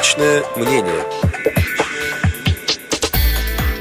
Личное мнение.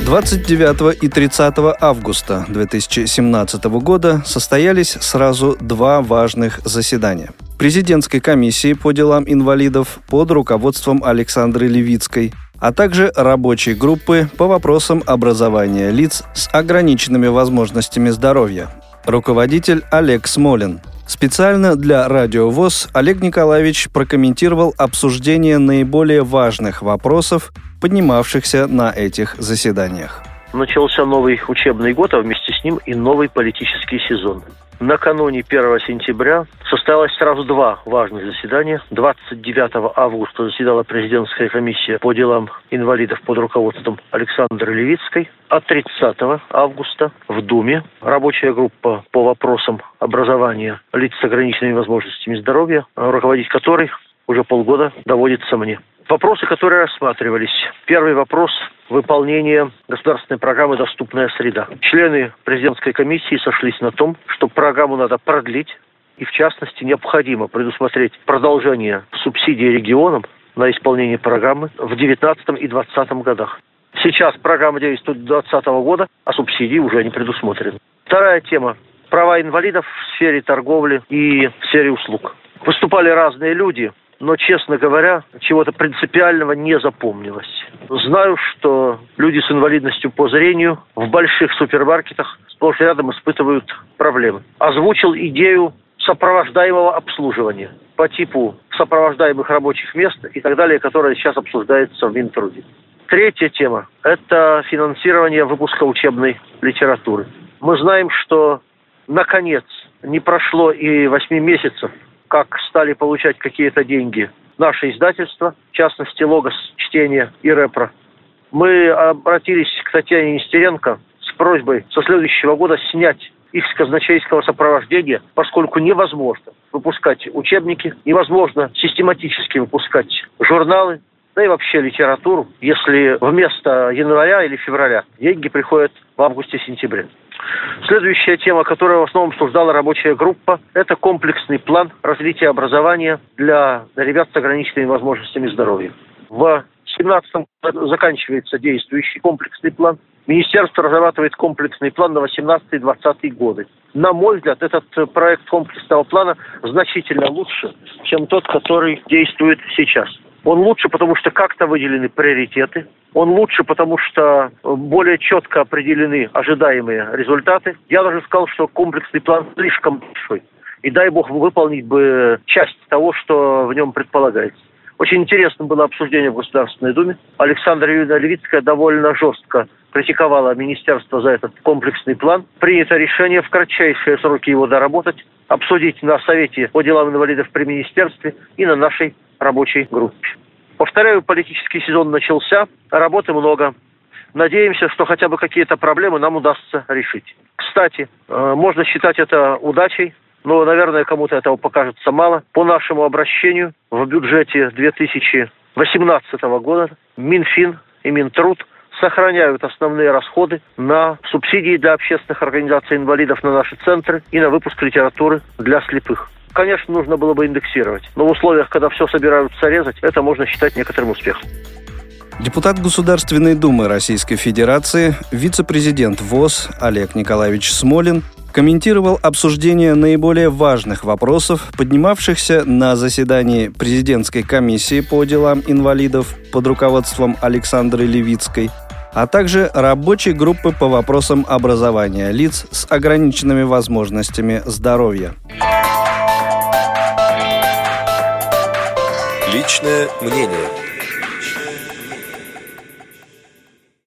29 и 30 августа 2017 года состоялись сразу два важных заседания. Президентской комиссии по делам инвалидов под руководством Александры Левицкой, а также рабочей группы по вопросам образования лиц с ограниченными возможностями здоровья. Руководитель Олег Смолин. Специально для Радио ВОЗ Олег Николаевич прокомментировал обсуждение наиболее важных вопросов, поднимавшихся на этих заседаниях. Начался новый учебный год, а вместе с ним и новый политический сезон. Накануне 1 сентября состоялось сразу два важных заседания. 29 августа заседала президентская комиссия по делам инвалидов под руководством Александры Левицкой. А 30 августа в Думе рабочая группа по вопросам образования лиц с ограниченными возможностями здоровья, руководить которой уже полгода доводится мне. Вопросы, которые рассматривались. Первый вопрос – выполнение государственной программы «Доступная среда». Члены президентской комиссии сошлись на том, что программу надо продлить, и в частности необходимо предусмотреть продолжение субсидий регионам на исполнение программы в 2019 и 2020 годах. Сейчас программа действует до 2020 года, а субсидии уже не предусмотрены. Вторая тема – права инвалидов в сфере торговли и в сфере услуг. Выступали разные люди, но, честно говоря, чего-то принципиального не запомнилось. Знаю, что люди с инвалидностью по зрению в больших супермаркетах сплошь и рядом испытывают проблемы. Озвучил идею сопровождаемого обслуживания по типу сопровождаемых рабочих мест и так далее, которая сейчас обсуждается в Минтруде. Третья тема – это финансирование выпуска учебной литературы. Мы знаем, что, наконец, не прошло и восьми месяцев как стали получать какие-то деньги наши издательства, в частности «Логос», «Чтение» и «Репро». Мы обратились к Татьяне Нестеренко с просьбой со следующего года снять их с казначейского сопровождения, поскольку невозможно выпускать учебники, невозможно систематически выпускать журналы, да и вообще литературу, если вместо января или февраля деньги приходят в августе-сентябре. Следующая тема, которую в основном обсуждала рабочая группа, это комплексный план развития образования для ребят с ограниченными возможностями здоровья. В 2017 году заканчивается действующий комплексный план. Министерство разрабатывает комплексный план на 18-20 годы. На мой взгляд, этот проект комплексного плана значительно лучше, чем тот, который действует сейчас. Он лучше, потому что как-то выделены приоритеты. Он лучше, потому что более четко определены ожидаемые результаты. Я даже сказал, что комплексный план слишком большой. И дай бог выполнить бы часть того, что в нем предполагается. Очень интересно было обсуждение в Государственной Думе. Александра Юрьевна Левицкая довольно жестко критиковала министерство за этот комплексный план. Принято решение в кратчайшие сроки его доработать, обсудить на Совете по делам инвалидов при министерстве и на нашей рабочей группе. Повторяю, политический сезон начался, работы много. Надеемся, что хотя бы какие-то проблемы нам удастся решить. Кстати, э, можно считать это удачей, но, наверное, кому-то этого покажется мало. По нашему обращению в бюджете 2018 года Минфин и Минтруд сохраняют основные расходы на субсидии для общественных организаций инвалидов на наши центры и на выпуск литературы для слепых. Конечно, нужно было бы индексировать. Но в условиях, когда все собираются резать, это можно считать некоторым успехом. Депутат Государственной Думы Российской Федерации, вице-президент ВОЗ Олег Николаевич Смолин комментировал обсуждение наиболее важных вопросов, поднимавшихся на заседании президентской комиссии по делам инвалидов под руководством Александры Левицкой, а также рабочей группы по вопросам образования лиц с ограниченными возможностями здоровья. Личное мнение.